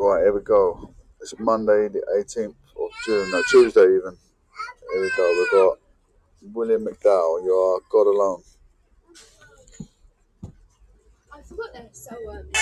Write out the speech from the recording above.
Right, here we go. It's Monday, the 18th of June, no, Tuesday even. Here we go. We've got William McDowell, You Are God Alone. I forgot that, so um